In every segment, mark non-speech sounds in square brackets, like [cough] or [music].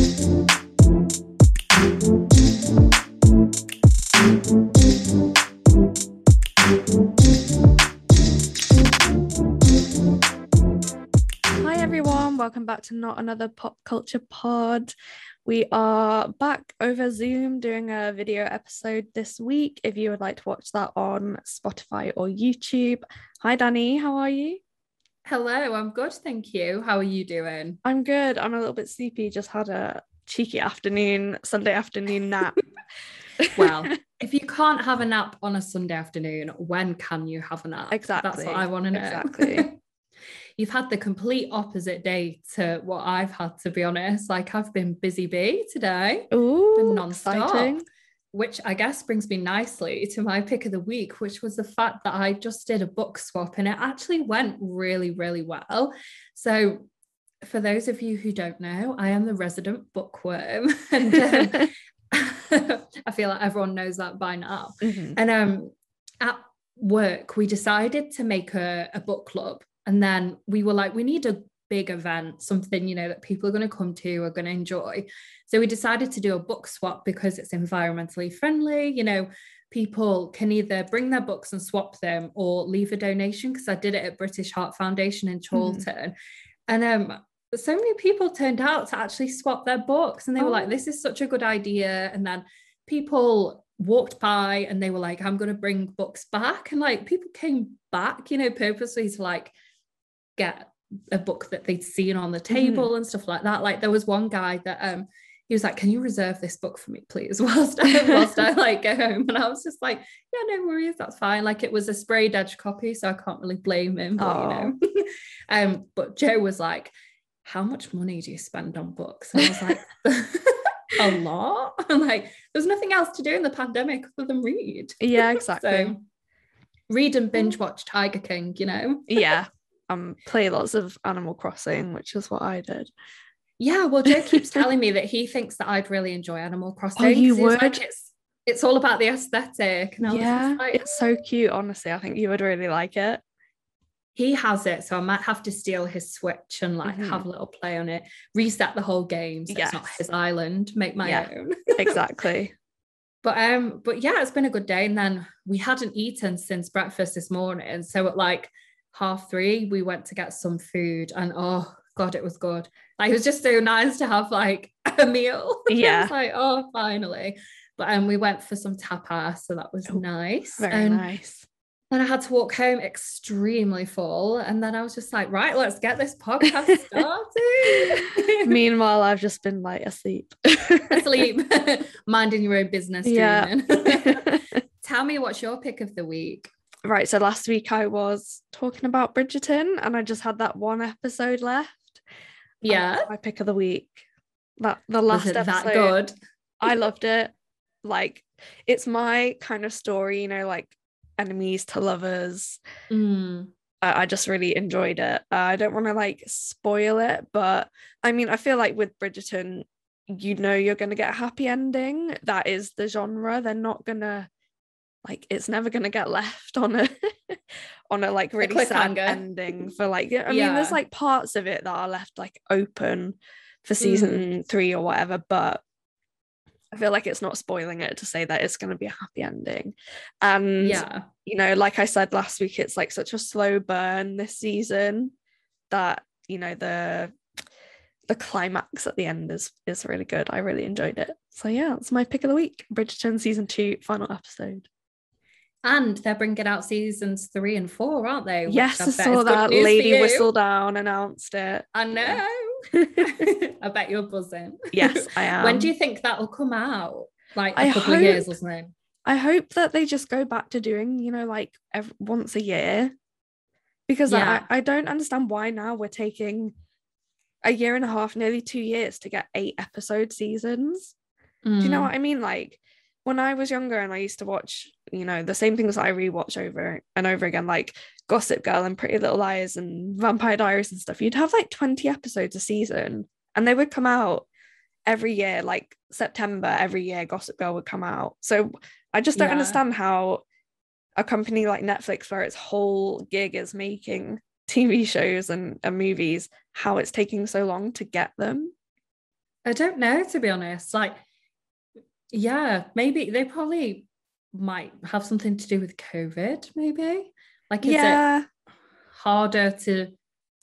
Hi everyone, welcome back to Not Another Pop Culture Pod. We are back over Zoom doing a video episode this week. If you would like to watch that on Spotify or YouTube. Hi Danny, how are you? Hello, I'm good, thank you. How are you doing? I'm good. I'm a little bit sleepy. Just had a cheeky afternoon, Sunday afternoon nap. [laughs] Well, [laughs] if you can't have a nap on a Sunday afternoon, when can you have a nap? exactly. That's what I want to know. Exactly. [laughs] You've had the complete opposite day to what I've had, to be honest. Like I've been busy bee today, Ooh, been non-stop. exciting. Which I guess brings me nicely to my pick of the week, which was the fact that I just did a book swap and it actually went really, really well. So for those of you who don't know, I am the resident bookworm. [laughs] and um, [laughs] I feel like everyone knows that by now. Mhm. And um, at work, we decided to make a, a book club. And then we were like, we need a big event, something, you know, that people are going to come to, are going to enjoy. So we decided to do a book swap because it's environmentally friendly. You know, people can either bring their books and swap them or leave a donation because I did it at British Heart Foundation in Chorlton. And um, so many people turned out to actually swap their books and they were Oh. like, this is such a good idea. And then people walked by and they were like, I'm going to bring books back. And like people came back, you know, purposely to like get a book that they'd seen on the table and stuff like that. Like there was one guy that um he was like, Can you reserve this book for me, please? [laughs] Whilst I whilst I like go home. And I was just like, Yeah, no worries, that's fine. Like it was a sprayed edge copy, so I can't really blame him. But you know. [laughs] um, but Joe was like, How much money do you spend on books? And I was like, [laughs] a lot. I'm like, there's nothing else to do in the pandemic other than read. Yeah, exactly. So read and binge watch Tiger King, you know? yeah. Um, play lots of Animal Crossing, which is what I did. Yeah, well, Joe keeps [laughs] telling me that he thinks that I'd really enjoy Animal Crossing. Oh, you 'cause he was would? Like, it's it's all about the aesthetic. And yeah, like, it's so cute. Honestly, I think you would really like it. he has it, so I might have to steal his Switch and like Mhm. have a little play on it, reset the whole game so it's not his island, make my Yeah. own. [laughs] Exactly. But um, but yeah, it's been a good day. And then we hadn't eaten since breakfast this morning. So at like half three, we went to get some food, and oh god, it was good. Like it was just so nice to have like [laughs] a meal. [laughs] Yeah. was like, oh, finally. But um, we went for some tapas, so that was Oh, nice. Very and nice. then I had to walk home extremely full, and then I was just like, right, let's get this podcast [laughs] started. Meanwhile, I've just been like asleep. Asleep, minding your own business. Yeah. Tell me what's your pick of the week? Right. So last week I was talking about Bridgerton and I just had that one episode left. Yeah. My pick of the week. That the last episode. that good? I loved it. Like it's my kind of story, you know, like enemies to lovers. Mm, I, I just really enjoyed it. Uh, I don't want to like spoil it, but I mean, I feel like with Bridgerton, you know, you're going to get a happy ending. That is the genre. They're not going to like it's never going to get left on a [laughs] on a like really sad cliffhanger. ending for like I mean there's like parts of it that are left like open for Mm. season 3 or whatever but I feel like it's not spoiling it to say that it's going to be a happy ending and yeah. you know, like I said last week, it's like such a slow burn this season that you know the the climax at the end is is really good. I really enjoyed it. So yeah, it's my pick of the week. Bridgerton season two, final episode. And they're bringing out seasons three and four, aren't they? Which yes, I is saw that. Lady. Whistledown announced it. I know. [laughs] I bet you're buzzing. yes, [laughs] I am. when do you think that'll come out? Like a I couple of years hope- or something. I hope that they just go back to doing, you know, like ev- once a year. Because Yeah. I, I don't understand why now we're taking a year and a half, nearly two years to get eight episode seasons. Do you know Mm. what I mean? Like when I was younger and I used to watch, you know, the same things that I rewatch over and over again, like Gossip Girl and Pretty Little Liars and Vampire Diaries and stuff, you'd have like 20 episodes a season and they would come out every year, like September, every year, Gossip Girl would come out. So I just don't Yeah. understand how a company like Netflix, where its whole gig is making TV shows and, and movies, how it's taking so long to get them. I don't know, to be honest. Like, yeah, maybe they probably might have something to do with COVID, maybe. Like, is yeah. it harder to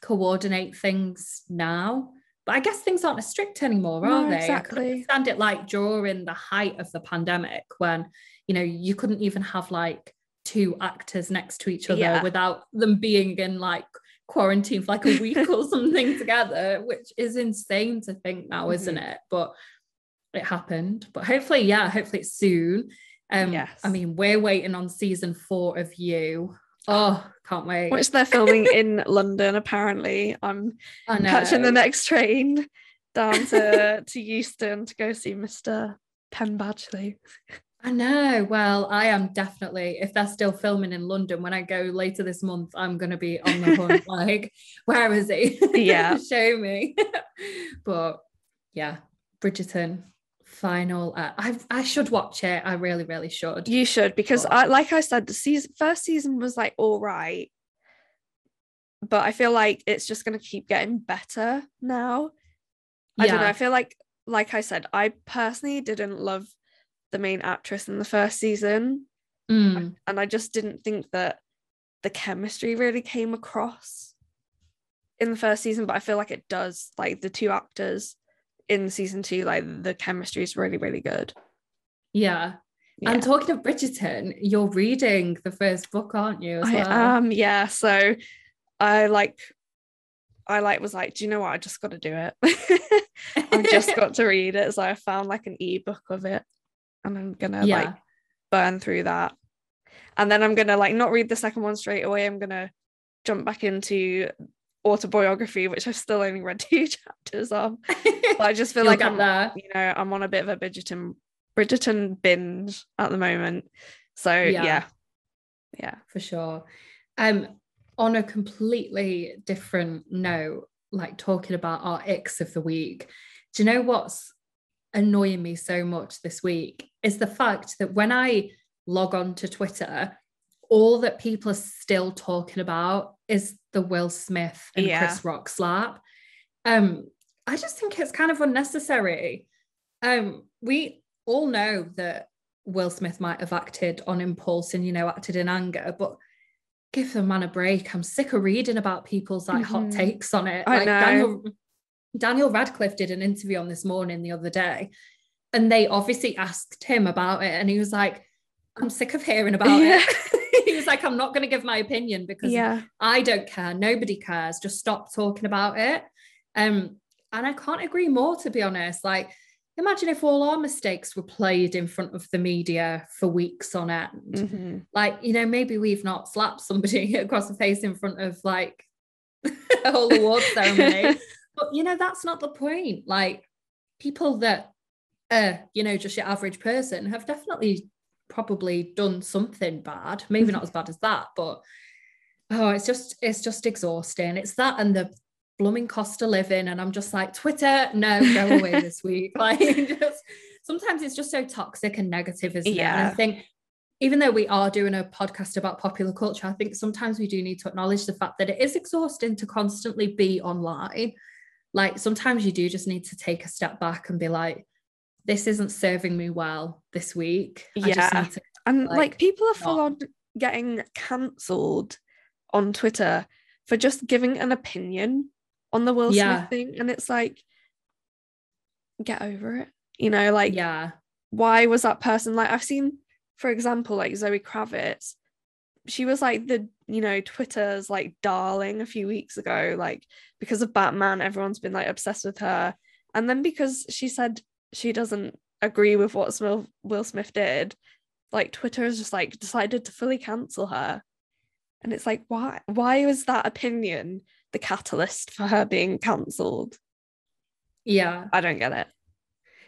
coordinate things now? But I guess things aren't as strict anymore, are No, they? exactly. I understand it like during the height of the pandemic when, you know, you couldn't even have like two actors next to each other Yeah. without them being in like quarantine for like a week or [laughs] something together, which is insane to think now, isn't Mhm. it? But it happened. But hopefully, yeah, hopefully it's soon. Um, Yes. I mean, we're waiting on season four of you. Oh, can't wait. Which they're filming in London, apparently. I'm I know. catching the next train down to, to Euston to go see Mr. Penn Badgley. I know. Well, I am definitely, if they're still filming in London when I go later this month, I'm going to be on the hunt. [laughs] like, where is he? Yeah. [laughs] Show me. [laughs] but yeah, Bridgerton final. Uh, I, I should watch it. I really, really should. You should, because But- I like I said, the season first season was like all right. But I feel like it's just gonna keep getting better now. I don't know. I feel like, like I said, I personally didn't love the main actress in the first season. Mm, and I just didn't think that the chemistry really came across in the first season, but I feel like it does. Like the two actors in season two, like the chemistry is really, really good. yeah. Yeah. And talking of Bridgerton, you're reading the first book, aren't you? As I well? am, yeah. So I like, I like was like, do you know what? I just got to do it. [laughs] I've just got to read it. So I found like an ebook of it, and I'm gonna Yeah. like burn through that, and then I'm gonna like not read the second one straight away. I'm gonna jump back into autobiography, which I've still only read [laughs] two chapters of. But I just feel like I'm, there. you know, I'm on a bit of a Bridgerton Bridgerton binge at the moment. So Yeah. yeah, yeah. for sure. Um, on a completely different note, like talking about our icks of the week, do you know what's annoying me so much this week is the fact that when I log on to Twitter, all that people are still talking about is the Will Smith and Yeah. Chris Rock slap. Um, I just think it's kind of unnecessary. Um, we all know that Will Smith might have acted on impulse and, you know, acted in anger, but give the man a break. I'm sick of reading about people's like hot Mhm. takes on it. I like know. Daniel Daniel Radcliffe did an interview on this morning the other day, and they obviously asked him about it, and he was like, I'm sick of hearing about [laughs] Yeah. it. [laughs] like, I'm not going to give my opinion because Yeah. I don't care. Nobody cares. Just stop talking about it. Um, and I can't agree more, to be honest. Like, imagine if all our mistakes were played in front of the media for weeks on end. Mhm. Like, you know, maybe we've not slapped somebody [laughs] across the face in front of like [laughs] a whole award [laughs] ceremony. but you know, that's not the point. Like, people that uh, you know, just your average person have definitely probably done something bad. Maybe not as [laughs] bad as that, but oh, it's just it's just exhausting. It's that and the blooming cost of living. And I'm just like, Twitter, no, go away [laughs] this week. [laughs] Like just sometimes it's just so toxic and negative, isn't it? And I think even though we are doing a podcast about popular culture, I think sometimes we do need to acknowledge the fact that it is exhausting to constantly be online. Like sometimes you do just need to take a step back and be like, this isn't serving me well this week. Yeah. to And like, like, people are full on getting cancelled on Twitter for just giving an opinion on the Will Yeah. Smith thing. And it's like, get over it. You know, like yeah. why was that person like I've seen, for example, like Zoe Kravitz, she was like the, you know, Twitter's like darling a few weeks ago, like because of Batman, everyone's been like obsessed with her. And then because she said she doesn't agree with what Smil- Will Smith did, like Twitter has just like decided to fully cancel her. And it's like, why why was that opinion the catalyst for her being cancelled? Yeah. I don't get it.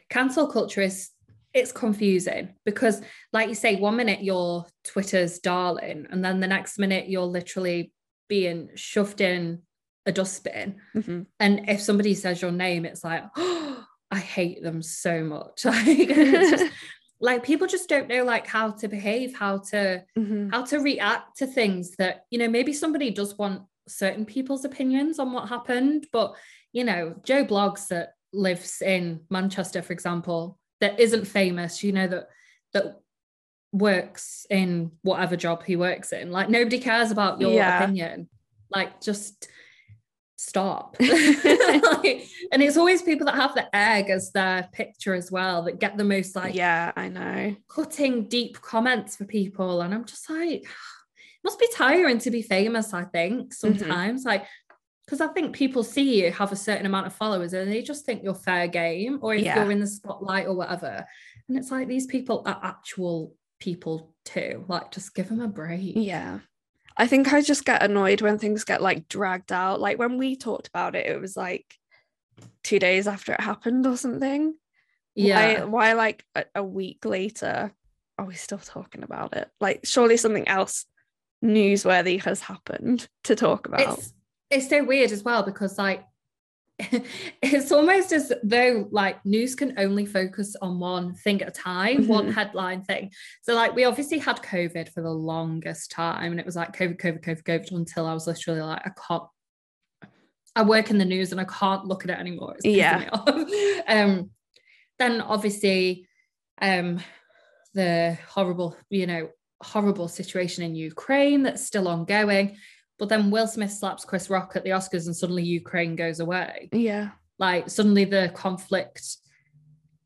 cancel culture is it's confusing because like you say one minute you're twitter's darling and then the next minute you're literally being shoved in a dustbin Mhm. and if somebody says your name it's like [gasps] oh, i hate them so much [laughs] like, just, [laughs] like people just don't know like how to behave how to Mhm. how to react to things that you know maybe somebody does want certain people's opinions on what happened but you know joe blogs that lives in Manchester, for example, that isn't famous, you know, that that works in whatever job he works in. Like nobody cares about your Yeah. opinion. Like just stop. [laughs] [laughs] Like, and it's always people that have the egg as their picture as well that get the most like yeah, I know. cutting deep comments for people. And I'm just like, it [sighs] must be tiring to be famous, I think, mm-hmm. sometimes. Like, because I think people see you have a certain amount of followers and they just think you're fair game or if Yeah. you're in the spotlight or whatever. And it's like these people are actual people too. Like, just give them a break. Yeah. I think I just get annoyed when things get like dragged out. Like when we talked about it, it was like two days after it happened or something. Yeah. Why, why like a, a week later are we still talking about it? Like surely something else newsworthy has happened to talk about. it's it's so weird as well because like [laughs] it's almost as though like news can only focus on one thing at a time, one Mhm. headline thing. So like we obviously had COVID for the longest time, and it was like COVID, COVID, COVID, COVID until I was literally like, I can't. I work in the news and I can't look at it anymore. It's Yeah. [laughs] um, then obviously, um, the horrible, you know, horrible situation in Ukraine that's still ongoing. But then Will Smith slaps Chris Rock at the Oscars and suddenly Ukraine goes away. yeah. Like suddenly the conflict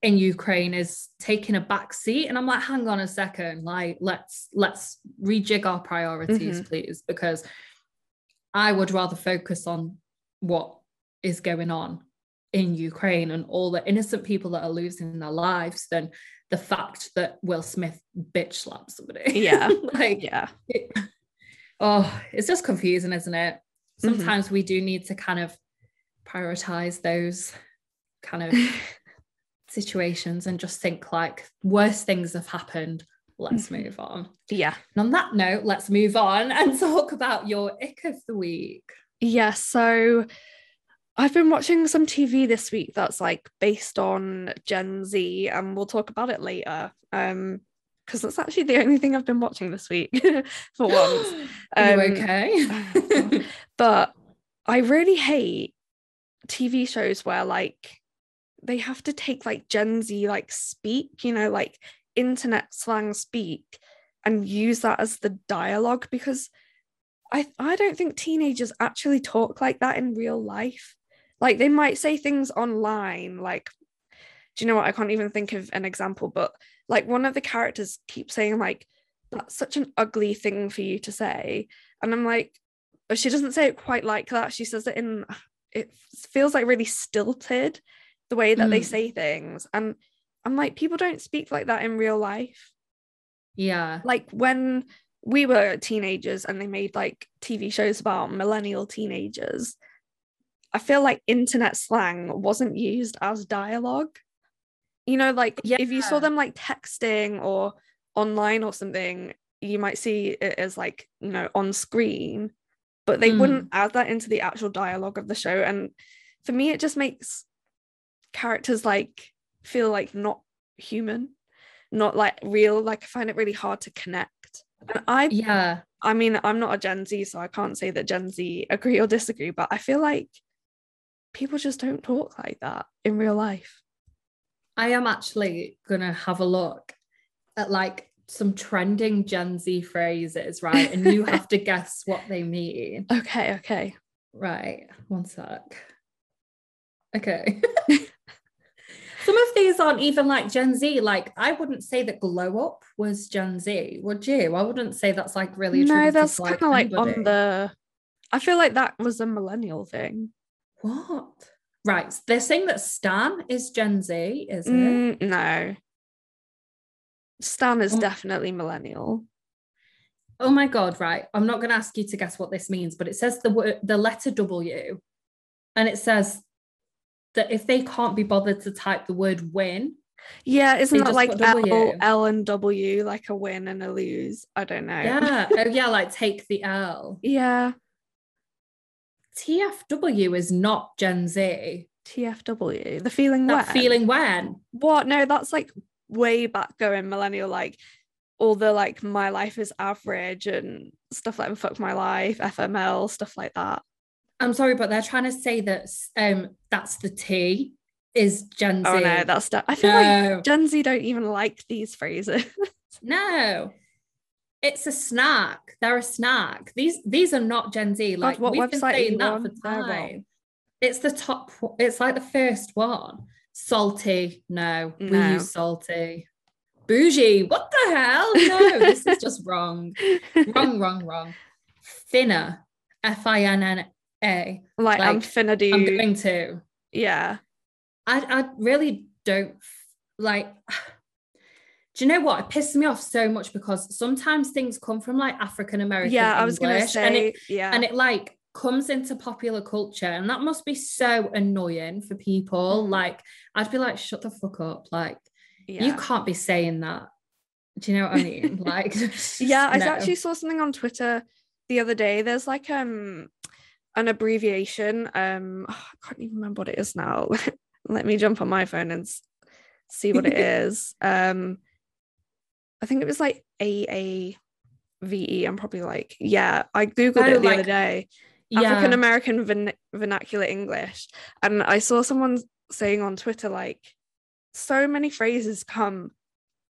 in Ukraine is taking a back seat. And I'm like, hang on a second, like let's let's rejig our priorities, mm-hmm. please, because I would rather focus on what is going on in Ukraine and all the innocent people that are losing their lives than the fact that Will Smith bitch slapped somebody. Yeah. [laughs] like Yeah. it- oh, it's just confusing, isn't it? Mm-hmm. Sometimes we do need to kind of prioritize those kind of [laughs] situations and just think like worse things have happened. Let's Mhm. move on. Yeah. And on that note, let's move on and [laughs] talk about your ick of the week. Yeah, so I've been watching some TV this week that's like based on Gen Z, and we'll talk about it later. Um, because that's actually the only thing I've been watching this week [laughs] for once. [gasps] Are you Um, okay? [laughs] But I really hate TV shows where like they have to take like Gen Z like speak, you know, like internet slang speak and use that as the dialogue because I I don't think teenagers actually talk like that in real life. Like they might say things online like do you know what I can't even think of an example but like one of the characters keeps saying like that's such an ugly thing for you to say and I'm like but she doesn't say it quite like that she says it in it feels like really stilted the way that they Mm. say things and I'm like people don't speak like that in real life yeah. like when we were teenagers and they made like TV shows about millennial teenagers, I feel like internet slang wasn't used as dialogue. You know, like yeah. if you saw them like texting or online or something, you might see it as like, you know, on screen, but they wouldn't mm. add that into the actual dialogue of the show. And for me, it just makes characters like feel like not human not like real like i find it really hard to connect and i Yeah. i mean i'm not a gen z so i can't say that gen z agree or disagree but i feel like people just don't talk like that in real life I am actually gonna have a look at like some trending Gen Z phrases, right? And you have to [laughs] guess what they mean. okay okay Right, one sec. Okay. [laughs] Some of these aren't even like Gen Z. Like, I wouldn't say that Glow Up was Gen Z, would you? I wouldn't say that's like really. no that's kind of like anybody. on the i feel like that was a millennial thing What? Right, they're saying that Stan is Gen Z, is it? Mm, no stan is Um, definitely millennial Oh my god, right. I'm not gonna ask you to guess what this means, but it says the word the letter W, and it says that if they can't be bothered to type the word win, yeah isn't that like L. L and w like a win and a lose i don't know yeah, oh yeah, like take the L. [laughs] yeah TFW is not Gen Z. tfw the feeling That when? feeling when? what no that's like way back going millennial like all the like my life is average and stuff like fuck my life fml stuff like that I'm sorry, but they're trying to say that um that's the T is Gen Z. Oh no, that's de- I feel No. like Gen Z don't even like these phrases. [laughs] No. It's a snack. They're a snack. These these are not Gen Z. Like what we've been saying that on? for time. It's the top. It's like the first one. Salty. No, we No. use salty. Bougie. What the hell? No, this is just [laughs] wrong. Wrong. Wrong. Wrong. Finna. F I N N A. like, I'm Like, finna do I'm going to. yeah. I, I really don't like. Do you know what? It pisses me off so much because sometimes things come from like African American. Yeah, I was gonna English, say and it yeah. and it like comes into popular culture, and that must be so annoying for people. Mhm. Like, I'd be like, shut the fuck up! Like, yeah. you can't be saying that. Do you know what I mean? [laughs] Like, yeah i actually saw something on twitter the other day there's like um an abbreviation um i can't even remember what it is now [laughs] let me jump on my phone and see what it [laughs] is um i think it was like aave i'm probably like yeah i googled Oh, it the like- other day yeah. african american Vern- vernacular english and i saw someone saying on twitter like so many phrases come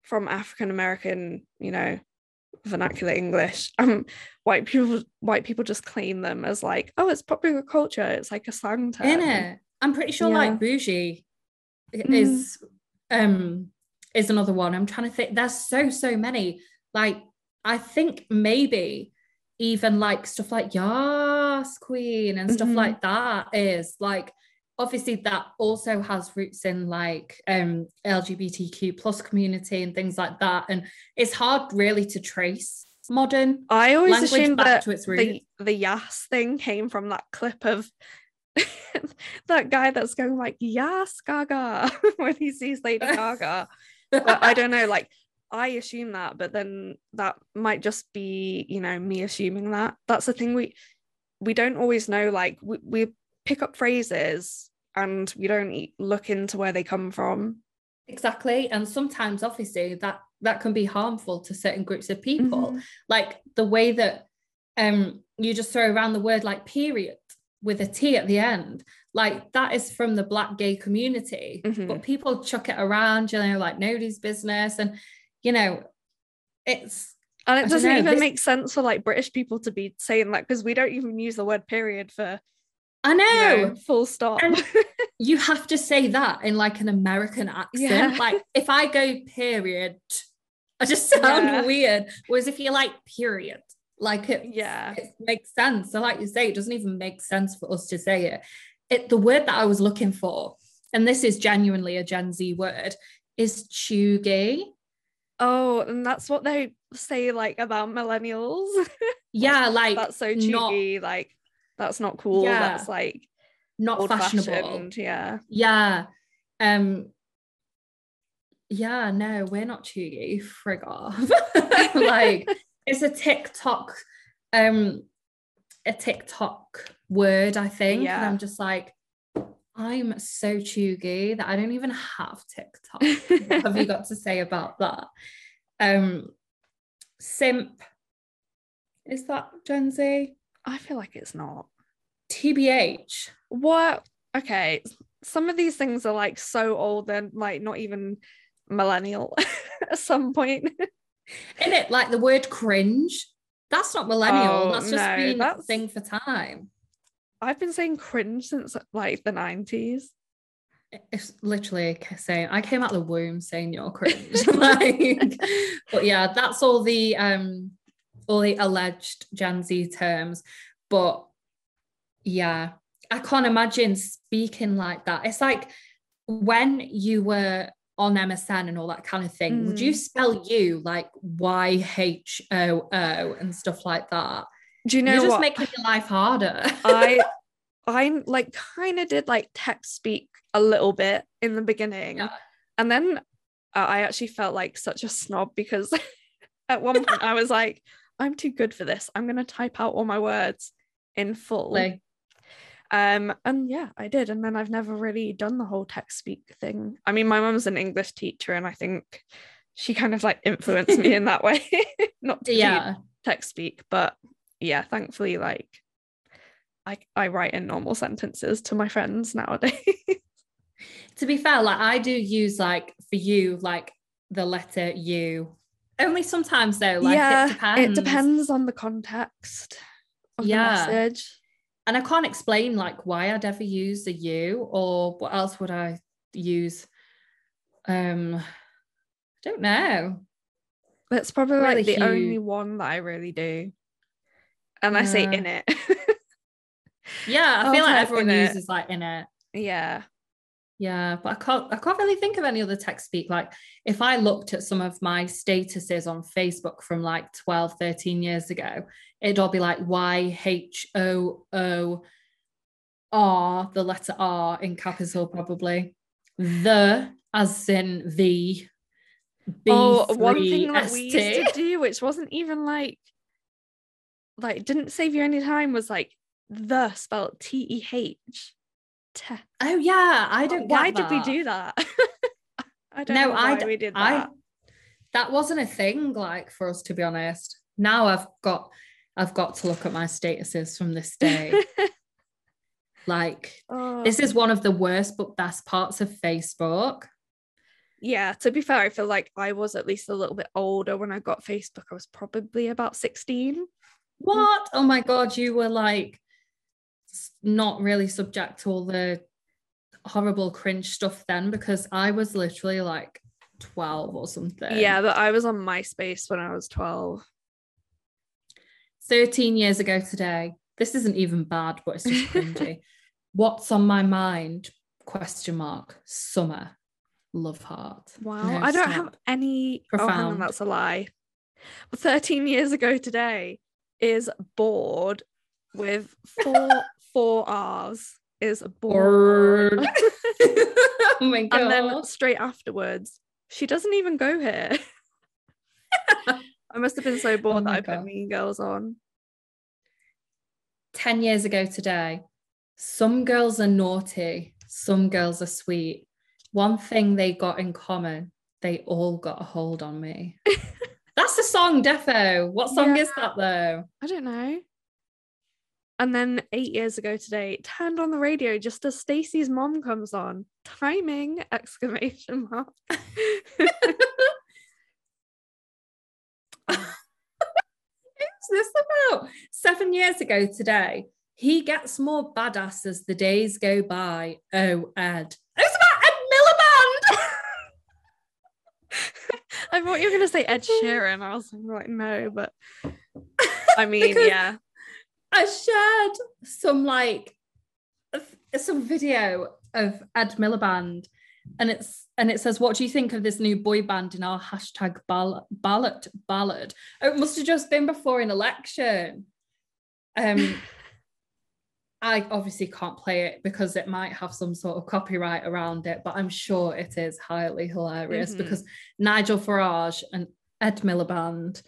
from african american you know vernacular english [laughs] um white people white people just claim them as like oh it's popular culture it's like a slang term in it. I'm pretty sure Yeah. like bougie Mm. is um is another one. I'm trying to think. There's so so many. Like I think maybe even like stuff like Yas Queen and stuff Mhm. like that is like obviously that also has roots in like um LGBTQ plus community and things like that. And it's hard really to trace modern i always assumed that to its roots. the the yas thing came from that clip of [laughs] that guy that's going like yes gaga [laughs] when he sees lady [laughs] gaga but I don't [laughs] know, like I assume that, but then that might just be, you know, me assuming that. That's the thing we we don't always know. Like we, we pick up phrases and we don't look into where they come from. Exactly. And sometimes obviously that that can be harmful to certain groups of people. Mhm. Like the way that um you just throw around the word like period with a T at the end. Like that is from the black gay community. Mhm. But people chuck it around, you know, like nobody's business. And you know, it's And it don't doesn't know, even this- make sense for like British people to be saying that because we don't even use the word period for I you know. know, full stop. [laughs] You have to say that in like an American accent. Yeah. Like if I go period, I just [laughs] sound Yeah. weird. Whereas if you like period, like it, yeah. it makes sense. So like you say, it doesn't even make sense for us to say it. It the word that I was looking for, and this is genuinely a Gen Z word, is cheugy. Oh, and that's what they say like about millennials. [laughs] Yeah, like that's so not- Like that's not cool. Yeah. That's like not fashionable. fashioned. Yeah. Yeah. Um yeah, no, we're not cheugy. Frig off. [laughs] like it's a TikTok, um, a TikTok word, I think. And Yeah. I'm just like, I'm so cheugy that I don't even have TikTok. what [laughs] have you got to say about that? Um simp. Is that Gen Z? I feel like it's not. TBH. What? Okay. Some of these things are like so old and like not even millennial [laughs] at some point. In it, like the word cringe, that's not millennial. Oh, that's just no, being that's- a thing for time. I've been saying cringe since like the 90s. It's literally saying I came out the womb saying you're cringe. [laughs] like, but yeah, that's all the um all the alleged Gen Z terms. But yeah, I can't imagine speaking like that. It's like when you were on MSN and all that kind of thing, would you Mm. spell you like Y H O O and stuff like that? Do you know You're just what? making your life harder. [laughs] I I like kind of did like text speak a little bit in the beginning. Yeah. And then uh, I actually felt like such a snob because [laughs] at one point I was like, I'm too good for this. I'm going to type out all my words in full. Like, Um, and yeah, I did. And then I've never really done the whole text speak thing. I mean, my mum's an English teacher, and I think she kind of like influenced me in that way, [laughs] not to yeah. text speak. But yeah, thankfully, like I I write in normal sentences to my friends nowadays. [laughs] To be fair, like I do use like for you, like the letter U. Only sometimes though, like yeah, it depends. it depends on the context of Yeah. the message. And I can't explain like why I'd ever use a U or what else would I use. Um I don't know. That's probably Really like the huge. only one that I really do. And I say in it. [laughs] Yeah, I I'll feel like everyone uses like in it. yeah. Yeah, but I can't I can't really think of any other text speak. Like if I looked at some of my statuses on Facebook from like 12, 13 years ago, it'd all be like Y H O O R, the letter R in capital probably. The as in the B oh, one thing that we used to do, [laughs] which wasn't even like like didn't save you any time, was like the spelled T E H. Oh yeah, I don't Why did we do that? [laughs] I don't No, know why I d- we did I- that. that wasn't a thing like for us to be honest now i've got i've got to look at my statuses from this [laughs] day like Oh. this is one of the worst but best parts of facebook yeah, to be fair, I feel like I was at least a little bit older when I got Facebook. I was probably about 16. what oh my god you were like not really subject to all the horrible cringe stuff then because i was literally like 12 or something Yeah, but I was on MySpace when I was 12. 13 years ago today. This isn't even bad, but it's just cringy. [laughs] What's on my mind? Question mark. Summer. Love heart. Wow. No, I don't have any. Oh, hang on, that's a lie. 13 years ago today is bored with four [laughs] four R's. Is bored. Bored. [laughs] oh my god. and then straight afterwards, she doesn't even go here. I must have been so bored oh that my I put Mean Girls on. 10 years ago today, some girls are naughty, some girls are sweet. One thing they got in common, they all got a hold on me. [laughs] That's the song, Defo. What song Yeah. is that though? I don't know. And then eight years ago today, turned on the radio just as Stacey's mom comes on. Timing! Exclamation mark. [laughs] What's this about? Seven years ago today, he gets more badass as the days go by. Oh, Ed. It's about Ed Miliband. [laughs] I thought you were gonna say Ed [laughs] Sheeran. I was like, no, but [laughs] I mean, yeah. I shared some like some video of Ed Miliband, and it's and it says, "What do you think of this new boy band in our hashtag ball- ballot ballad?" Oh, It must have just been before an election. Um, [laughs] I obviously can't play it because it might have some sort of copyright around it, but I'm sure it is highly hilarious Mhm. because Nigel Farage and Ed Miliband,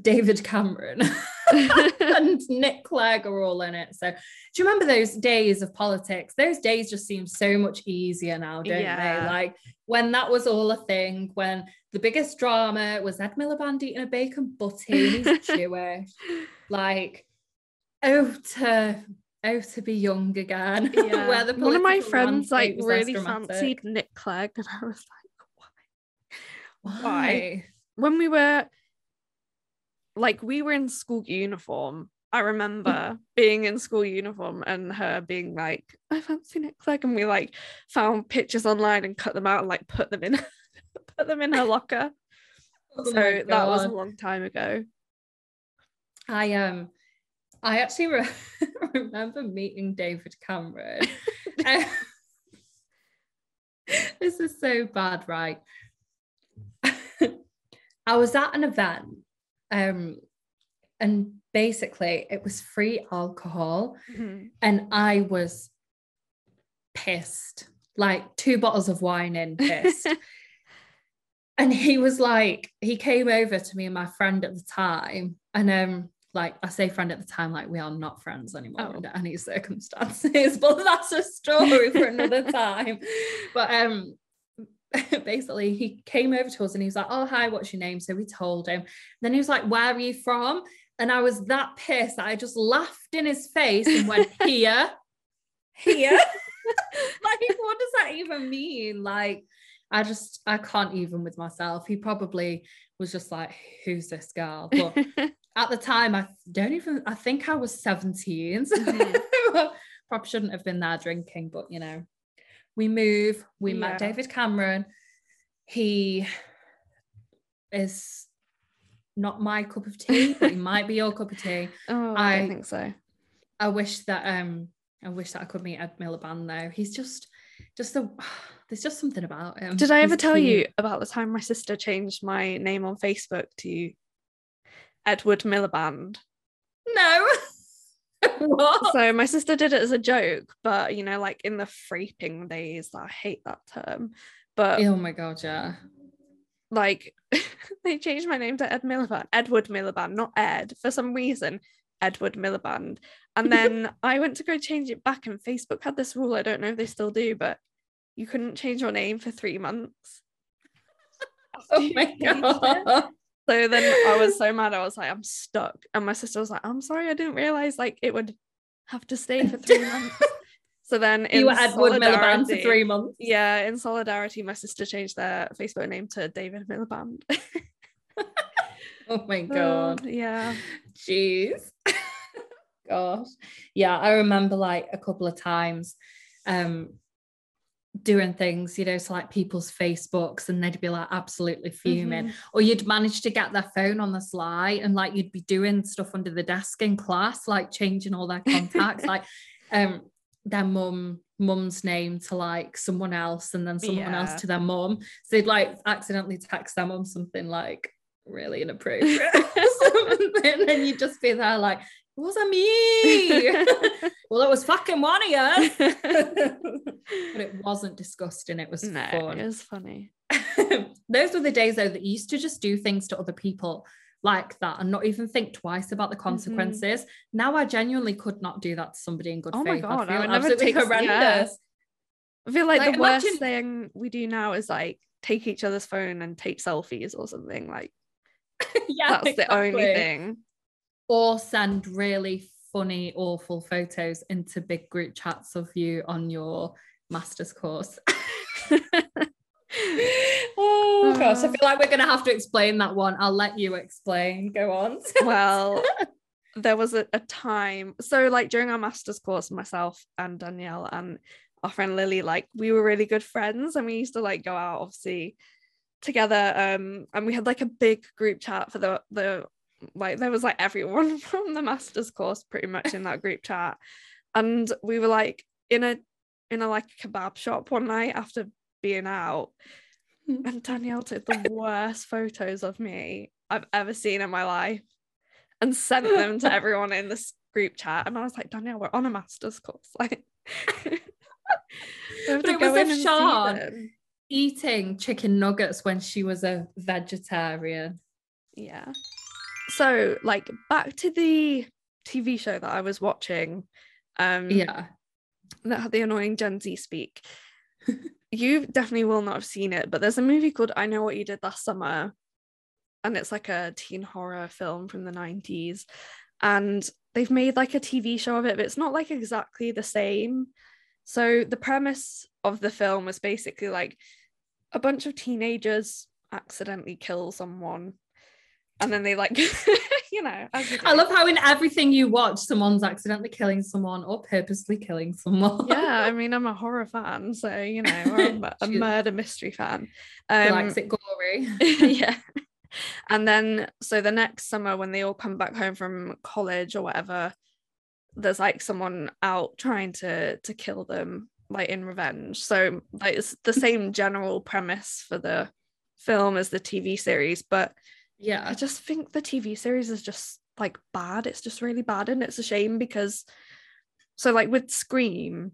David Cameron. [laughs] [laughs] and Nick Clegg are all in it. So, do you remember those days of politics? Those days just seem so much easier now, don't Yeah. they? Like when that was all a thing, when the biggest drama was Ed Miliband eating a bacon butty he's [laughs] Jewish. Like, oh, to oh to be young again. [laughs] yeah. where the One of my friends like landscape was less really fancied Nick Clegg, and I was like, why? Why? when we were like we were in school uniform. I remember being in school uniform and her being like i fancy Nick Clegg and we like found pictures online and cut them out and like put them in [laughs] put them in her locker. [laughs] Oh so that was a long time ago. I um I actually re- [laughs] remember meeting David Cameron. Uh, this is so bad, right? I was at an event, um, and basically it was free alcohol, and I was pissed, like two bottles of wine in, pissed. [laughs] and he was like he came over to me and my friend at the time and um like I say friend at the time like we are not friends anymore Oh. under any circumstances [laughs] but that's a story for another [laughs] time but um [laughs] basically he came over to us and he was like oh hi what's your name so we told him then he was like where are you from and I was that pissed that I just laughed in his face and went [laughs] here here [laughs] like, what does that even mean? Like, I just I can't even with myself. He probably was just like, who's this girl? But at the time, I don't even I think I was 17. So mm-hmm. probably shouldn't have been there drinking, but you know, we move, we yeah. met David Cameron. He is not my cup of tea, but he [laughs] might be your cup of tea. Oh, I, I think so. I wish that um I wish that I could meet Ed Miliband though. He's just just a [sighs] there's just something about him. Did I ever He's tell cute. you about the time my sister changed my name on Facebook to Edward Miliband? No. [laughs] [laughs] So my sister did it as a joke, but you know, like in the freaking days, I hate that term. But oh my god, yeah. Like [laughs] they changed my name to Ed Miliband, Edward Miliband, not Ed, for some reason. Edward Miliband. And [laughs] then I went to go change it back, and Facebook had this rule. I don't know if they still do, but you couldn't change your name for three months. oh my god. So then I was so [laughs] mad. I was like, I'm stuck. And my sister was like, I'm sorry, I didn't realize like it would have to stay for three [laughs] months. So then you were Edward Miliband for three months. Yeah, in solidarity, my sister changed their Facebook name to David Miliband. [laughs] oh my god. yeah. Jeez. Gosh. Yeah, I remember like a couple of times um doing things, you know, to like people's Facebooks and they'd be like absolutely fuming. Mm-hmm. Or you'd manage to get their phone on the sly and like you'd be doing stuff under the desk in class, like changing all their contacts, [laughs] like um their mum mum's name to like someone else and then someone yeah. else to their mum. So they'd like accidentally text their mum something like really inappropriate. [laughs] [laughs] and then you'd just be there like, wasn't me. [laughs] well, it was fucking one of you. [laughs] but it wasn't disgusting. It was no, fun. It was funny. [laughs] Those were the days though that you used to just do things to other people like that and not even think twice about the mm-hmm. consequences. Mm-hmm. Now I genuinely could not do that to somebody in good oh faith. My God, I feel absolutely horrendous. Yeah. I feel like, like the imagine... worst thing we do now is like take each other's phone and take selfies or something. Like yeah, that's exactly. the only thing or send really funny, awful photos into big group chats of you on your master's course. [laughs] oh gosh, I feel like we're gonna have to explain that one. I'll let you explain. Go on. well, [laughs] there was a, a, time, so like during our master's course, myself and Danielle and our friend Lily, like we were really good friends, and we used to like go out, obviously, together. Um, and we had like a big group chat for the the like there was like everyone [laughs] from the master's course pretty much in that group chat. And we were like in a in a like kebab shop one night after being out. Hmm. and Danielle took the [laughs] worst photos of me I've ever seen in my life and sent them to [laughs] everyone in this group chat. And I was like Danielle we're on a master's course. Like but it was a Sean eating chicken nuggets when she was a vegetarian. Yeah so like back to the TV show that I was watching. Um yeah. That had the annoying Gen Z speak. [laughs] you definitely will not have seen it, but there's a movie called I Know What You Did Last Summer. And it's like a teen horror film from the 90s. And they've made like a TV show of it, but it's not like exactly the same. So the premise of the film was basically like a bunch of teenagers accidentally kill someone and then they like [laughs] you know i love how in everything you watch someone's accidentally killing someone or purposely killing someone. Yeah i [laughs] mean i'm a horror fan so you know [laughs] i'm a, murder mystery fan. Um likes it gory. Yeah. And then so the next summer when they all come back home from college or whatever there's like someone out trying to to kill them like in revenge. So like it's the same general premise for the film as the tv series but yeah. I just think the tv series is just like bad. It's just really bad and it's a shame because so like with scream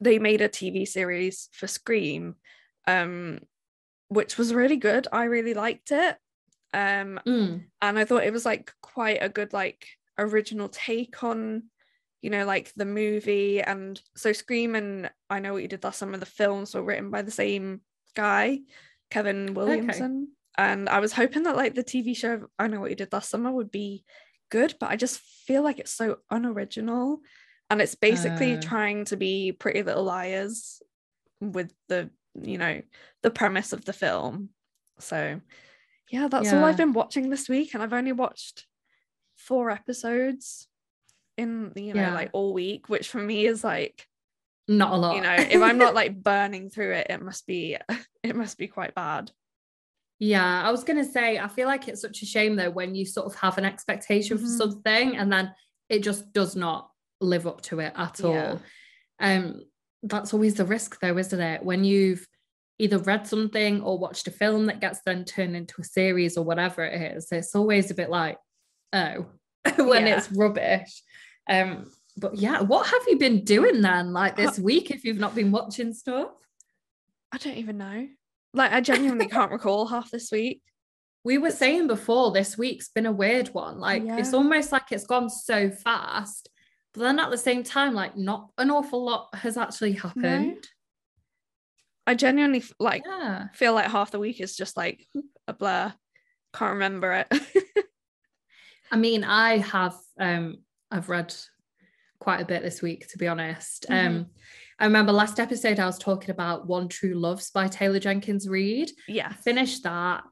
they made a tv series for scream um which was really good. I really liked it. Um mm. and i thought it was like quite a good like original take on you know like the movie. And so scream and i know what you did last summer the films were written by the same guy kevin williamson and I was hoping that like the TV show I know what you did last summer would be good, but I just feel like it's so unoriginal and it's basically Uh. trying to be Pretty Little Liars with the you know the premise of the film. So yeah, that's all I've been watching this week, and I've only watched four episodes in you know Yeah. like all week, which for me is like Not a lot. you know if I'm not [laughs] like burning through it, it must be [laughs] it must be quite bad. Yeah, I was gonna say, I feel like it's such a shame though when you sort of have an expectation for Mhm. something and then it just does not live up to it at Yeah. all. Um, that's always the risk though, isn't it? When you've either read something or watched a film that gets then turned into a series or whatever it is, it's always a bit like, oh, [laughs] when Yeah. it's rubbish. Um, but yeah, what have you been doing then, like this week, if you've not been watching stuff? I don't even know. Like I genuinely [laughs] can't recall half this week. we were saying before this week's been a weird one like it's almost like it's gone so fast but then at the same time like not an awful lot has actually happened I genuinely like yeah feel like half the week is just like a blur. Can't remember it. [laughs] i mean i have um i've read quite a bit this week to be honest Mhm. um i remember last episode i was talking about one true loves by taylor jenkins reid yeah. Finished that.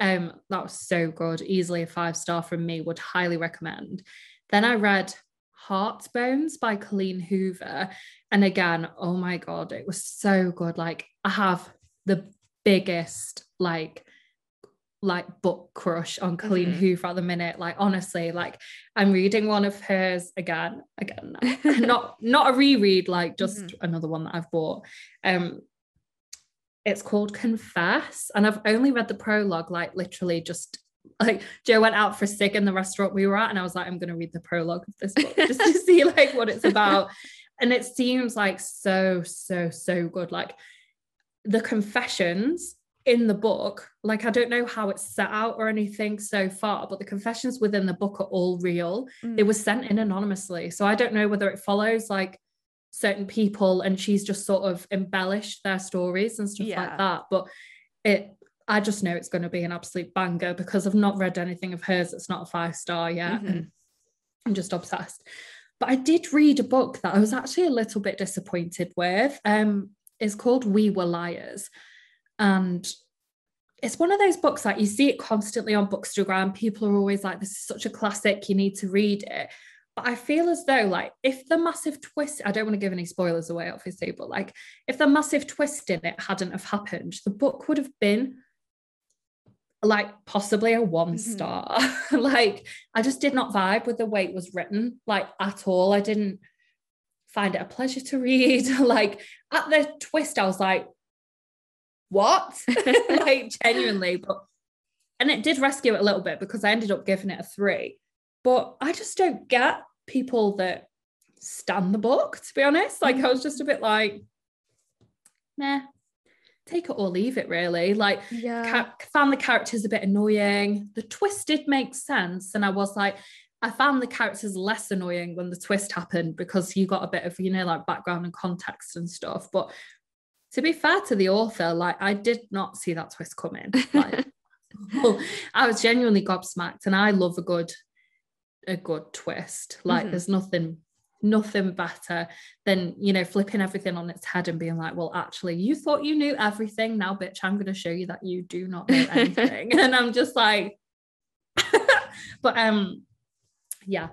Um, that was so good. Easily a five star from me. Would highly recommend. Then I read Heart's Bones by Colleen Hoover, and again, oh my god, it was so good. Like I have the biggest like like book crush on Colleen Mhm. Hoover at the minute. Like honestly, like I'm reading one of hers again, again, not [laughs] not a reread, like just Mhm. another one that I've bought. Um, it's called Confess, and I've only read the prologue, like literally just like Joe went out for a cig in the restaurant we were at, and I was like, I'm gonna read the prologue of this book just to see [laughs] like what it's about. And it seems like so, so, so good. Like the confessions in the book, like I don't know how it's set out or anything so far, but the confessions within the book are all real it Mm. was sent in anonymously. So I don't know whether it follows like certain people and she's just sort of embellished their stories and stuff Yeah. like that. But it I just know it's going to be an absolute banger because I've not read anything of hers that's not a five star yet. Mhm. And I'm just obsessed. But I did read a book that I was actually a little bit disappointed with. Um, it's called We Were Liars. And it's one of those books that you see it constantly on Bookstagram. People are always like, this is such a classic, you need to read it. But I feel as though, like, if the massive twist, I don't want to give any spoilers away, obviously, but like, if the massive twist in it hadn't have happened, the book would have been like possibly a one Mhm. star. [laughs] like, I just did not vibe with the way it was written, like, at all. I didn't find it a pleasure to read. [laughs] like, at the twist, I was like, what? [laughs] [laughs] like genuinely, but and it did rescue it a little bit because I ended up giving it a three. But I just don't get people that stand the book, to be honest. Like I was just a bit like, nah, take it or leave it, really. Like yeah. ca- found the characters a bit annoying. The twist did make sense, and I was like, I found the characters less annoying when the twist happened because you got a bit of you know like background and context and stuff. But to be fair to the author, like I did not see that twist coming. [laughs] Like, well, I was genuinely gobsmacked, and I love a good a good twist. Like Mhm. there's nothing nothing better than you know flipping everything on its head and being like well actually you thought you knew everything now bitch i'm going to show you that you do not know [laughs] anything [laughs] and i'm just like but um yeah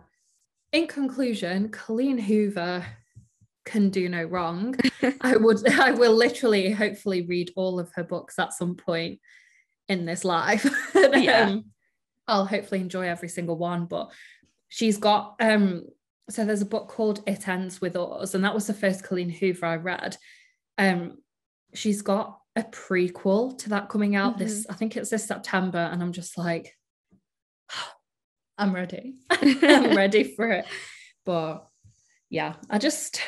in conclusion colleen hoover can do no wrong [laughs] i would [laughs] i will literally hopefully read all of her books at some point in this life [laughs] And, Yeah. um, i'll hopefully enjoy every single one but she's got um so there's a book called It Ends With Us, and that was the first Colleen Hoover I read. Um, she's got a prequel to that coming out this, I think it's this September, and I'm just like, [sighs] I'm ready. I'm ready for it. But yeah, I just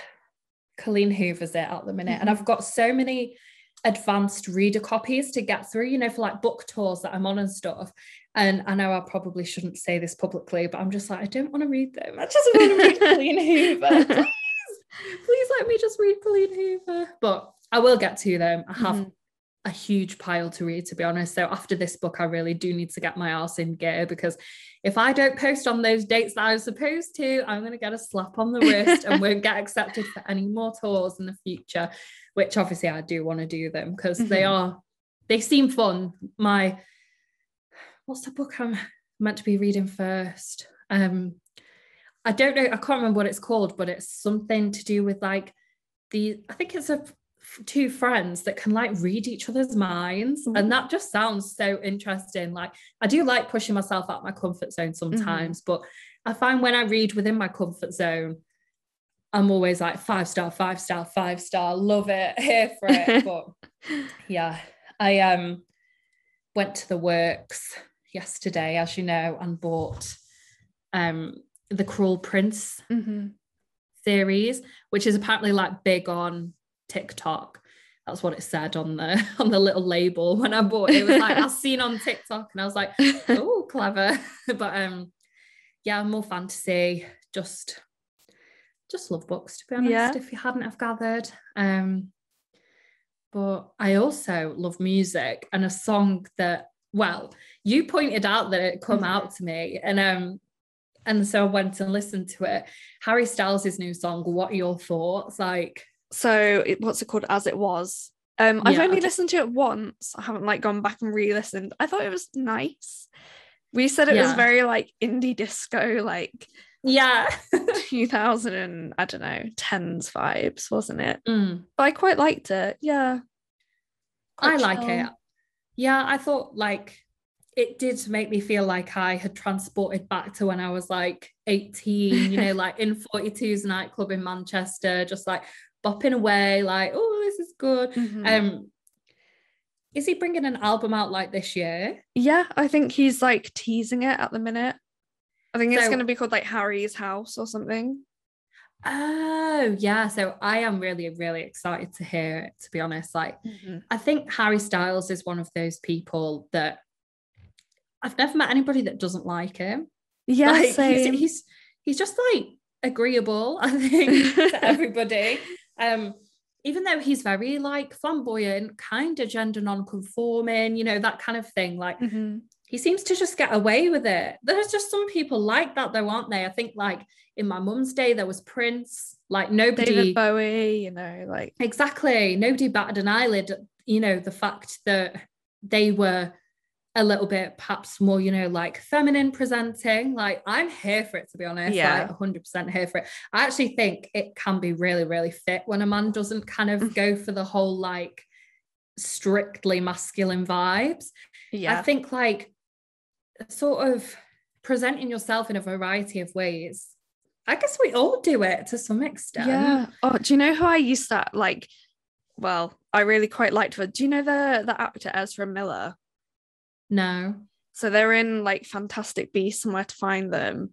Colleen Hoover's it at the minute. And I've got so many advanced reader copies to get through, you know, for like book tours that I'm on and stuff. And I know I probably shouldn't say this publicly, but I'm just like, I don't want to read them. I just want to read [laughs] Colleen Hoover. Please, please let me just read Colleen Hoover. But I will get to them. I have Mhm. a huge pile to read, to be honest. So after this book, I really do need to get my arse in gear because if I don't post on those dates that I was supposed to, I'm going to get a slap on the wrist and won't get accepted for any more tours in the future, which obviously I do want to do them because mm-hmm. they are, they seem fun. My, what's the book I'm meant to be reading first? Um, I don't know, I can't remember what it's called, but it's something to do with like the, I think it's a two friends that can like read each other's minds mm-hmm. and that just sounds so interesting like i do like pushing myself out my comfort zone sometimes mm-hmm. but i find when i read within my comfort zone i'm always like five star five star five star love it [laughs] here for it [laughs] but yeah i um went to the works yesterday as you know and bought um the cruel prince mm-hmm. series which is apparently like big on TikTok. That's what it said on the [laughs] on the little label when I bought it. It was like I [laughs] seen on TikTok and I was like, [laughs] oh, clever. but um, yeah, more fantasy. Just just love books to be honest. Yeah. If you hadn't have gathered, um, but I also love music and a song that well, you pointed out that it come mm-hmm. out to me, and um, and so I went and listened to it. Harry Styles' new song. What are your thoughts? Like, so it, what's it called? As it was. Um i've yeah, only okay. listened to it once. I haven't like gone back and re-listened. I thought it was nice. We said it yeah. was very like indie disco like yeah. [laughs] 2000 and i don't know 10s vibes wasn't it? Mm. but i quite liked it. Yeah. Quite i chill. like it. Yeah i thought like it did make me feel like I had transported back to when I was like 18, you know, [laughs] like in 42's nightclub in Manchester, just like bopping away, like, oh, this is good. Mm-hmm. Um, is he bringing an album out like this year? Yeah, I think he's like teasing it at the minute. I think it's so, going to be called like Harry's House or something. Oh, yeah. So I am really, really excited to hear it, to be honest. Like, mm-hmm. I think Harry Styles is one of those people that I've never met anybody that doesn't like him. Yeah, like, he's, he's, he's just like agreeable, I think, to [laughs] everybody. Um, even though he's very like flamboyant, kind of gender non-conforming, you know, that kind of thing. Like mm-hmm. he seems to just get away with it. There's just some people like that though, aren't they? I think like in my mum's day, there was Prince, like nobody David Bowie, you know, like exactly. Nobody batted an eyelid, you know, the fact that they were a little bit perhaps more you know like feminine presenting. Like i'm here for it to be honest yeah. like 100% here for it. I actually think it can be really really fit when a man doesn't kind of mm. go for the whole like strictly masculine vibes. Yeah. i think like sort of presenting yourself in a variety of ways i guess we all do it to some extent. Yeah. Oh do you know who i used to like well i really quite liked her do you know the the actor ezra miller no. So they're in like Fantastic Beasts somewhere to find them.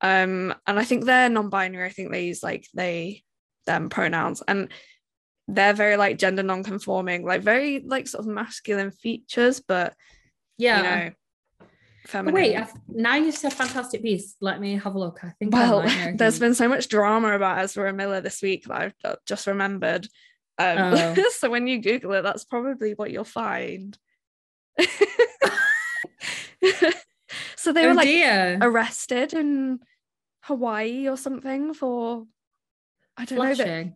Um, and I think they're non-binary. I think they use like they them pronouns and they're very like gender non-conforming, like very like sort of masculine features, but yeah, you know, feminine. Wait, I've, now you said Fantastic Beasts. Let me have a look. I think well, [laughs] there's been so much drama about Ezra Miller this week that I've just remembered. Um, oh. [laughs] so when you Google it, that's probably what you'll find. [laughs] so they oh were like dear. arrested in Hawaii or something for I don't Flashing. know that.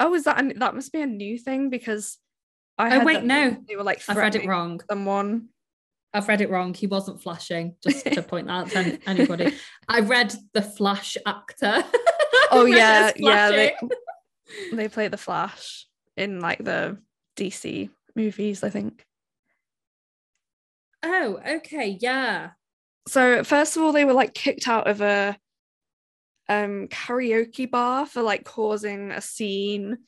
Oh, is that a, that must be a new thing because I oh wait no they were like I've read it wrong. Someone I've read it wrong. He wasn't flashing, just to [laughs] point that out to anybody. I read the Flash actor. [laughs] oh yeah, yeah. They, they play the Flash in like the DC movies, I think. Oh, okay, yeah. So first of all, they were like kicked out of a um karaoke bar for like causing a scene.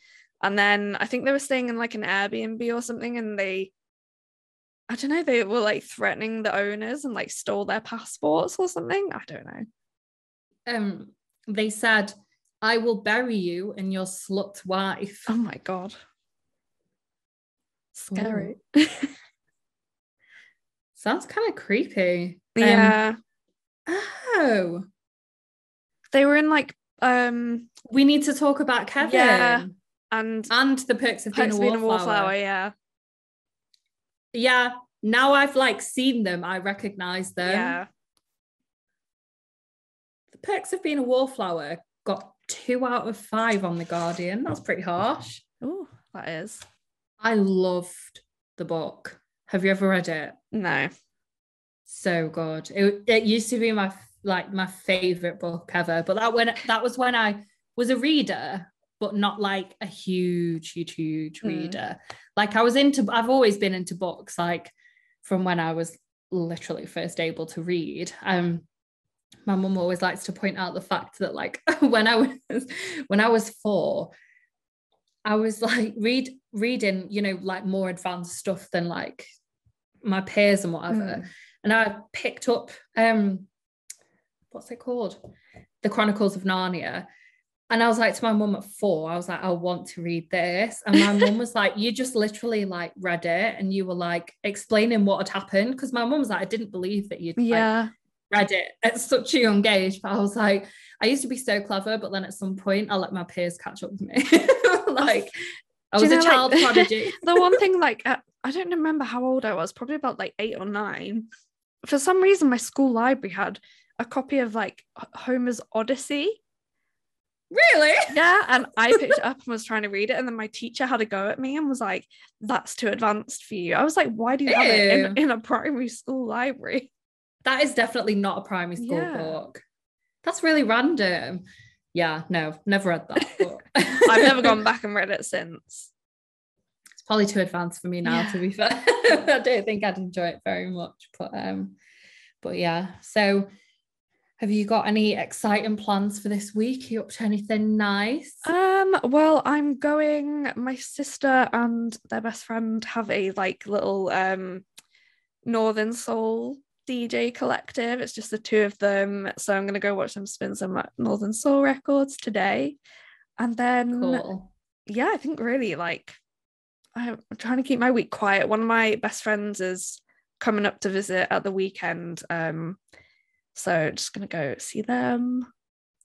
And then I think they were staying in like an Airbnb or something, and they I don't know, they were like threatening the owners and like stole their passports or something. I don't know. Um, they said, I will bury you and your slut wife. Oh my god. Scary. [laughs] Sounds kind of creepy. Yeah. Um, oh. They were in like um we need to talk about Kevin. Yeah. And and the perks of being, a, wallflower. wallflower. Yeah. yeah, now I've like seen them, I recognize them. Yeah. The Perks of Being a Wallflower got two out of five on The Guardian. That's pretty harsh. Oh, that is. I loved the book. Have you ever read it? No. So good. It, it used to be my like my favorite book ever, but that when that was when I was a reader, but not like a huge, huge, huge Mm. reader. Like I was into. I've always been into books. Like from when I was literally first able to read. Um, my mum always likes to point out the fact that like [laughs] when I was when I was four, I was like read reading, you know, like more advanced stuff than like my peers and whatever. Mm. And I picked up um what's it called? The Chronicles of Narnia. And I was like to my mum at four, I was like, I want to read this. And my mum was like, You just literally like read it and you were like explaining what had happened. Because my mum was like, I didn't believe that you'd like, Yeah. read it at such a young age. But I was like, I used to be so clever, but then at some point I let my peers catch up with me. [laughs] like I was you a child like- prodigy. [laughs] the one thing like uh, I don't remember how old I was, probably about like eight or nine. For some reason, my school library had a copy of like Homer's Odyssey. Really? Yeah, and I picked it [laughs] up and was trying to read it, and then my teacher had a go at me and was like, "That's too advanced for you." I was like, "Why do you have it in, in a primary school library?" That is definitely not a primary school Yeah. book. That's really random. Yeah, no, never read that book. [laughs] I've never [laughs] gone back and read it since. Probably too advanced for me now, Yeah. to be fair. [laughs] I don't think I'd enjoy it very much. But um, but yeah. So have you got any exciting plans for this week? Are you up to anything nice? Um, well, I'm going. My sister and their best friend have a like little um Northern Soul DJ collective. It's just the two of them. So I'm gonna go watch them spin some Northern Soul records today. And then cool. yeah, I think really like I'm trying to keep my week quiet. One of my best friends is coming up to visit at the weekend. Um, so just gonna go see them,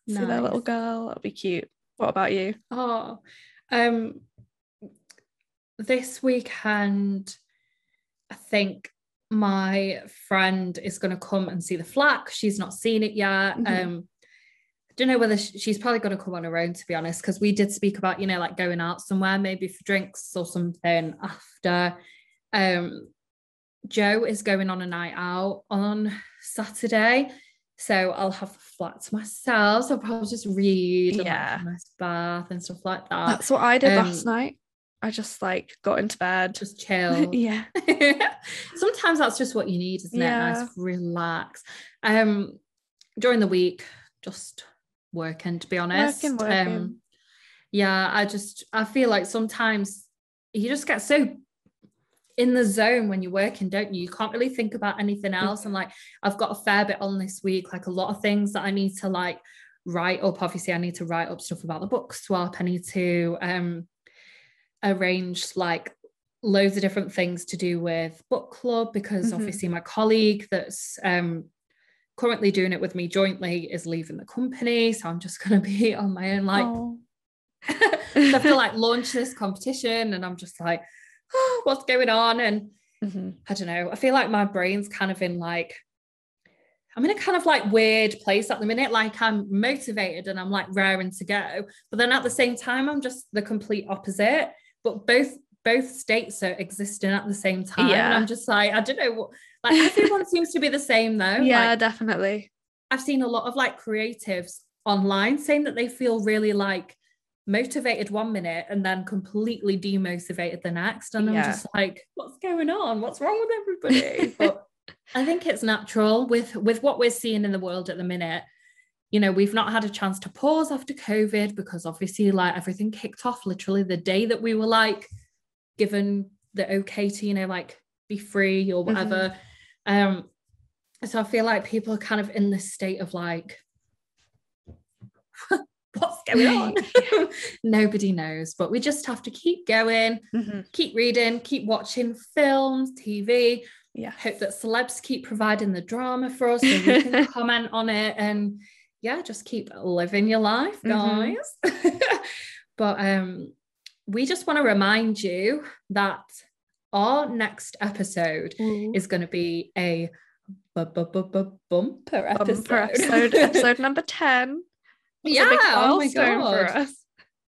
see their little girl. That'll be cute. What about you? Oh, um, this weekend, I think my friend is going to come and see the flat. 'cause She's not seen it yet. Mhm. Um, don't know whether she's probably going to come on her own, to be honest, because we did speak about, you know, like going out somewhere, maybe for drinks or something after. Um, Joe is going on a night out on Saturday. So I'll have the flat to myself. So I'll probably just read Yeah. have a nice bath and stuff like that. That's what I did um, last night. I just like got into bed. Just chill. [laughs] yeah. [laughs] Sometimes that's just what you need, isn't Yeah. it? Nice, relax. Um, during the week, just working, to be honest. Working, working. Um, yeah, I just I feel like sometimes you just get so in the zone when you're working, don't you? You can't really think about anything else. And like I've got a fair bit on this week, like a lot of things that I need to like write up. Obviously, I need to write up stuff about the book swap. I need to um arrange like loads of different things to do with book club because Mhm. obviously my colleague that's um currently doing it with me jointly is leaving the company so i'm just [laughs] going to be on my own like Oh. [laughs] I to like launch this competition and I'm just like, oh, what's going on? And Mhm. I don't know. I feel like my brain's kind of in like, I'm in a kind of like weird place at the minute. Like I'm motivated and I'm like raring to go. But then at the same time, I'm just the complete opposite. But both both states are existing at the same time. And Yeah. I'm just like, I don't know what like everyone seems to be the same though. Yeah, Like, definitely. I've seen a lot of like creatives online saying that they feel really like motivated one minute and then completely demotivated the next. And I'm just like, what's going on? What's wrong with everybody? [laughs] But I think it's natural with with what we're seeing in the world at the minute. You know, we've not had a chance to pause after COVID because obviously, like everything kicked off literally the day that we were like given the okay to, you know, like be free or whatever. Um, so I feel like people are kind of in this state of like, [laughs] what's going [laughs] on? [laughs] Nobody knows, but we just have to keep going, Mhm. keep reading, keep watching films, TV. Yeah. Hope that celebs keep providing the drama for us so we can comment on it and yeah, just keep living your life, Mhm. guys. but um we just want to remind you that our next episode Ooh. is going to be a bu- bu- bu- bu- bumper episode. Bumper episode, episode [laughs] number 10. It's a yeah, big oh my god. us.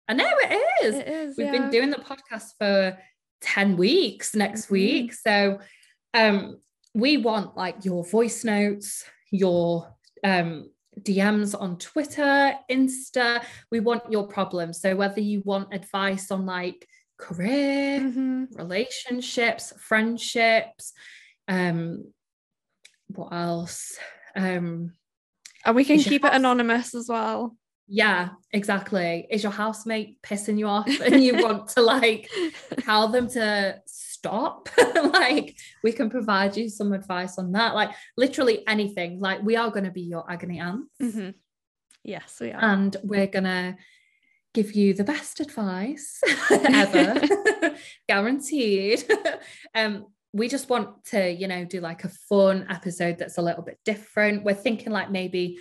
I know it is. It is. We've yeah. been doing the podcast for 10 weeks next Mhm. week. So um we want like your voice notes, your um DMs on Twitter, Insta. We want your problems. So whether you want advice on like career, Mhm. relationships, friendships, um what else? Um And we can keep it anonymous as well. yeah, exactly. Is your housemate pissing you off and you want to like [laughs] tell them to stop? [laughs] like, we can provide you some advice on that. Like, literally anything. Like, we are going to be your agony aunts Mhm. Yes, we are. and we're going to give you the best advice [laughs] ever, [laughs] guaranteed. um, we just want to, you know, do like a fun episode that's a little bit different. We're thinking like maybe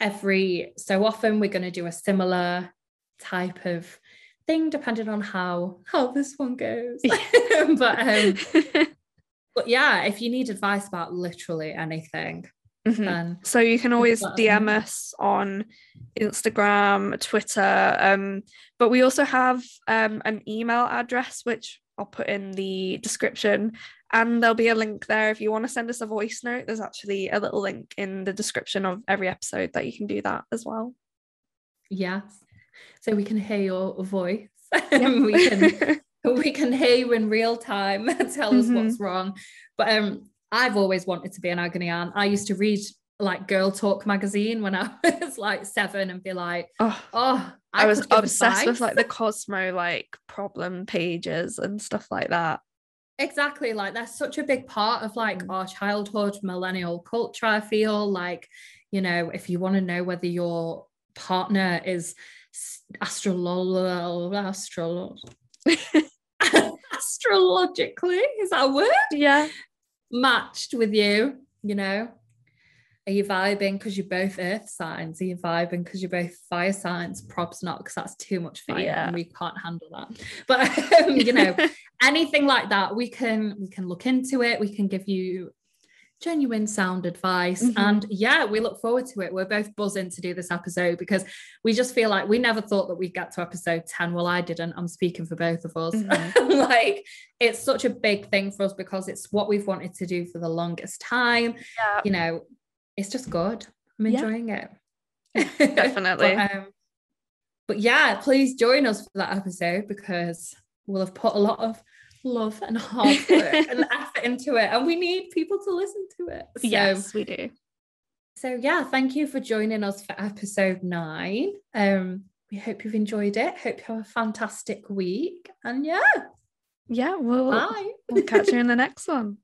every so often we're going to do a similar type of thing depending on how how this one goes. [laughs] but um [laughs] but yeah, if you need advice about literally anything, Mhm. then So you can always DM us on Instagram, Twitter, um, but we also have um, an email address which I'll put in the description, and there'll be a link there if you want to send us a voice note. There's actually a little link in the description of every episode that you can do that as well. yes. So we can hear your voice. [laughs] Yeah. we can [laughs] we can hear you in real time [laughs] tell us Mhm. what's wrong but um i've always wanted to be an agony aunt i used to read like girl talk magazine when i was like seven and be like oh, oh I, was could give obsessed with like the Cosmo like problem pages and stuff like that. exactly like that's such a big part of like Mm. our childhood millennial culture i feel like you know if you want to know whether your partner is astrolo astro [laughs] astrologically is that a word yeah. matched with you, you know? Are you vibing because you're both earth signs? Are you vibing because you're both fire signs? Probs not, because that's too much fire Yeah. and we can't handle that. But [laughs] um, you know, [laughs] anything like that, we can we can look into it. We can give you genuine sound advice. Mhm. And yeah, we look forward to it. We're both buzzing to do this episode because we just feel like we never thought that we'd get to episode 10. Well, I didn't. I'm speaking for both of us. Mhm. [laughs] like it's such a big thing for us because it's what we've wanted to do for the longest time. yeah. You know, it's just good. I'm Yeah. enjoying it. [laughs] Definitely. but, um, but yeah, please join us for that episode because we'll have put a lot of love and hard work [laughs] and effort [laughs] into it, and we need people to listen to it. So, yes, we do. so yeah, thank you for joining us for episode nine. Um, we hope you've enjoyed it. Hope you have a fantastic week, and yeah, Yeah, we'll, bye. we'll catch you in the [laughs] next one.